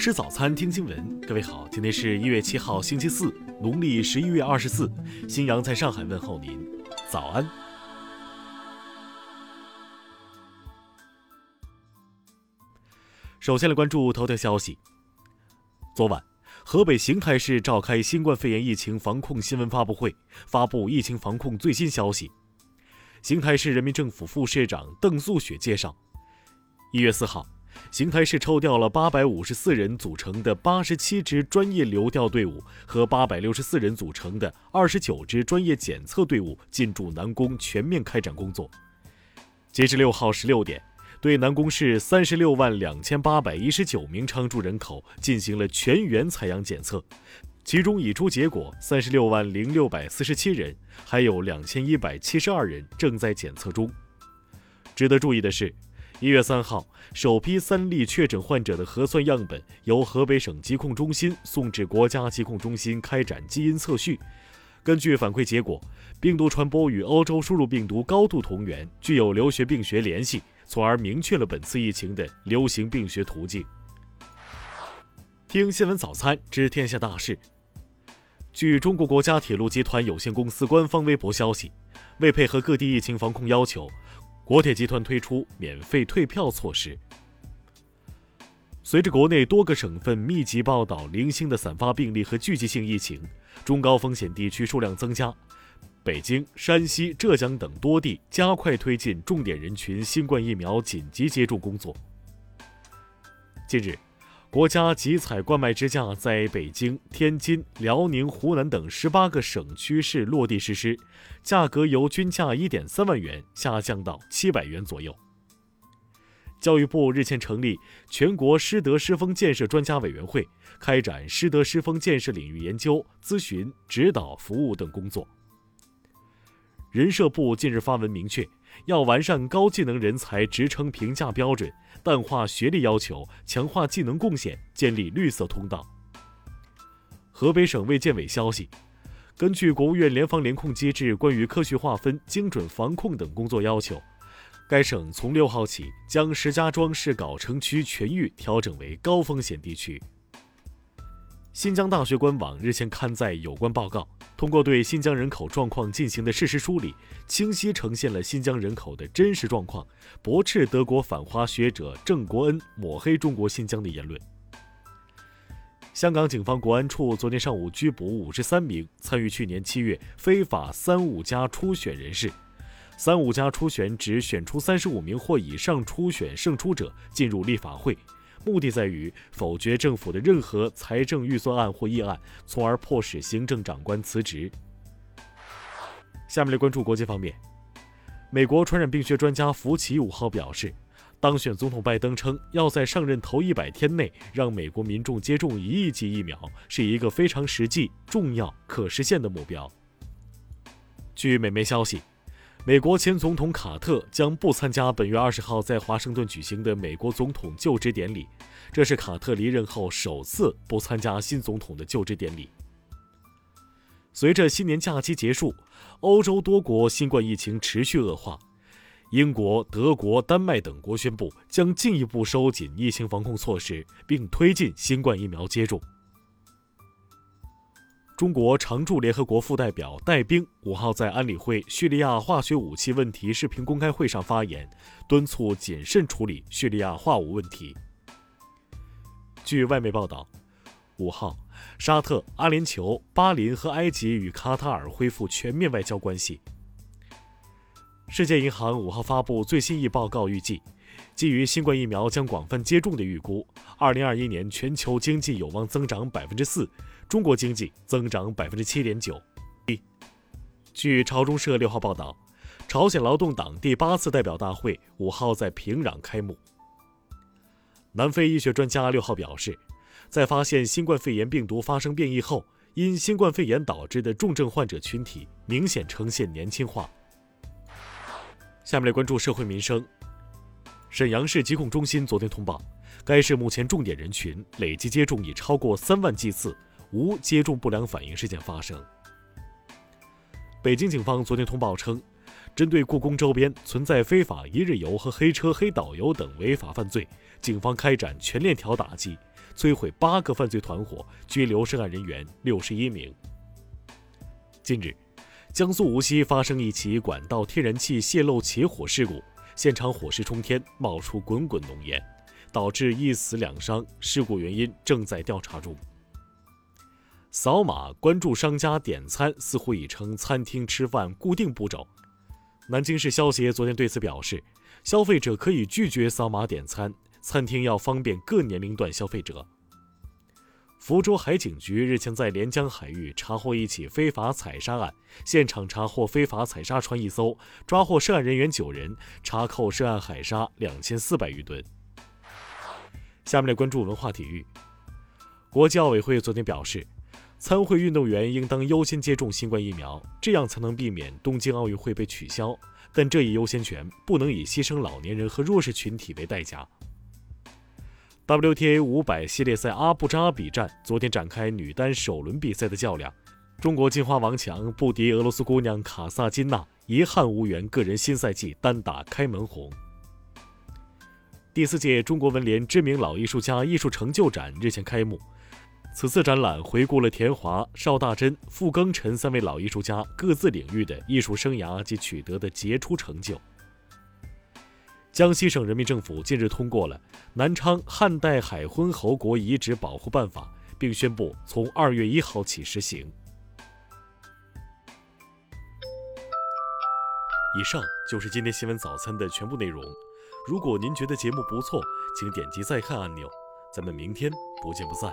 吃早餐，听新闻。各位好，今天是一月七号，星期四，农历十一月二十四。新阳在上海问候您，早安。首先来关注头条消息。昨晚，河北邢台市召开新冠肺炎疫情防控新闻发布会，发布疫情防控最新消息。邢台市人民政府副市长邓素雪介绍，一月四号。邢台市抽调了八百五十四人组成的八十七支专业流调队伍和八百六十四人组成的二十九支专业检测队伍进驻南宫，全面开展工作。截至六号十六点，对南宫市三十六万两千八百一十九名常住人口进行了全员采样检测，其中已出结果三十六万零六百四十七人，还有两千一百七十二人正在检测中。值得注意的是。一月三号，首批三例确诊患者的核酸样本由河北省疾控中心送至国家疾控中心开展基因测序。根据反馈结果，病毒传播与欧洲输入病毒高度同源，具有流行病学联系，从而明确了本次疫情的流行病学途径。听新闻早餐知天下大事。据中国国家铁路集团有限公司官方微博消息，为配合各地疫情防控要求。国铁集团推出免费退票措施。随着国内多个省份密集报道零星的散发病例和聚集性疫情，中高风险地区数量增加，北京、山西、浙江等多地加快推进重点人群新冠疫苗紧急接种工作。近日。国家集采冠脉支架在北京、天津、辽宁、湖南等十八个省区市落地实施，价格由均价一点三万元下降到七百元左右。教育部日前成立全国师德师风建设专家委员会，开展师德师风建设领域研究、咨询、指导、服务等工作。人社部近日发文明确，要完善高技能人才职称评价标准。淡化学历要求，强化技能贡献，建立绿色通道。河北省卫健委消息，根据国务院联防联控机制关于科学划分、精准防控等工作要求，该省从六号起将石家庄市藁城区全域调整为高风险地区。新疆大学官网日前刊载有关报告，通过对新疆人口状况进行的事实梳理，清晰呈现了新疆人口的真实状况，驳斥德国反华学者郑国恩抹黑中国新疆的言论。香港警方国安处昨天上午拘捕五十三名参与去年七月非法“三五加”初选人士，“三五加”初选指选出三十五名或以上初选胜出者进入立法会。目的在于否决政府的任何财政预算案或议案，从而迫使行政长官辞职。下面来关注国际方面，美国传染病学专家福奇五号表示，当选总统拜登称要在上任头一百天内让美国民众接种一亿剂疫苗，是一个非常实际、重要、可实现的目标。据美媒消息。美国前总统卡特将不参加本月二十号在华盛顿举行的美国总统就职典礼，这是卡特离任后首次不参加新总统的就职典礼。随着新年假期结束，欧洲多国新冠疫情持续恶化，英国、德国、丹麦等国宣布将进一步收紧疫情防控措施，并推进新冠疫苗接种。中国常驻联合国副代表戴兵五号在安理会叙利亚化学武器问题视频公开会上发言，敦促谨慎处理叙利亚化武问题。据外媒报道，五号，沙特、阿联酋、巴林和埃及与卡塔尔恢复全面外交关系。世界银行五号发布最新一报告，预计，基于新冠疫苗将广泛接种的预估，二零二一年全球经济有望增长百分之四。中国经济增长百分之七点九。一，据朝中社六号报道，朝鲜劳动党第八次代表大会五号在平壤开幕。南非医学专家六号表示，在发现新冠肺炎病毒发生变异后，因新冠肺炎导致的重症患者群体明显呈现年轻化。下面来关注社会民生。沈阳市疾控中心昨天通报，该市目前重点人群累计接种已超过三万剂次。无接种不良反应事件发生。北京警方昨天通报称，针对故宫周边存在非法一日游和黑车黑导游等违法犯罪，警方开展全链条打击，摧毁八个犯罪团伙，拘留涉案人员六十一名。近日，江苏无锡发生一起管道天然气泄漏起火事故，现场火势冲天，冒出滚滚浓烟，导致一死两伤。事故原因正在调查中。扫码关注商家点餐似乎已成餐厅吃饭固定步骤。南京市消协昨天对此表示，消费者可以拒绝扫码点餐，餐厅要方便各年龄段消费者。福州海警局日前在连江海域查获一起非法采砂案，现场查获非法采砂船一艘，抓获涉案人员九人，查扣涉案海沙两千四百余吨。下面来关注文化体育。国际奥委会昨天表示。参会运动员应当优先接种新冠疫苗，这样才能避免东京奥运会被取消。但这一优先权不能以牺牲老年人和弱势群体为代价。WTA 五百系列赛阿布扎比站昨天展开女单首轮比赛的较量，中国金花王强不敌俄罗斯姑娘卡萨金娜，遗憾无缘个人新赛季单打开门红。第四届中国文联知名老艺术家艺术成就展日前开幕。此次展览回顾了田华、邵大珍、傅庚辰三位老艺术家各自领域的艺术生涯及取得的杰出成就。江西省人民政府近日通过了《南昌汉代海昏侯国遗址保护办法》，并宣布从二月一号起实行。以上就是今天新闻早餐的全部内容。如果您觉得节目不错，请点击再看按钮。咱们明天不见不散。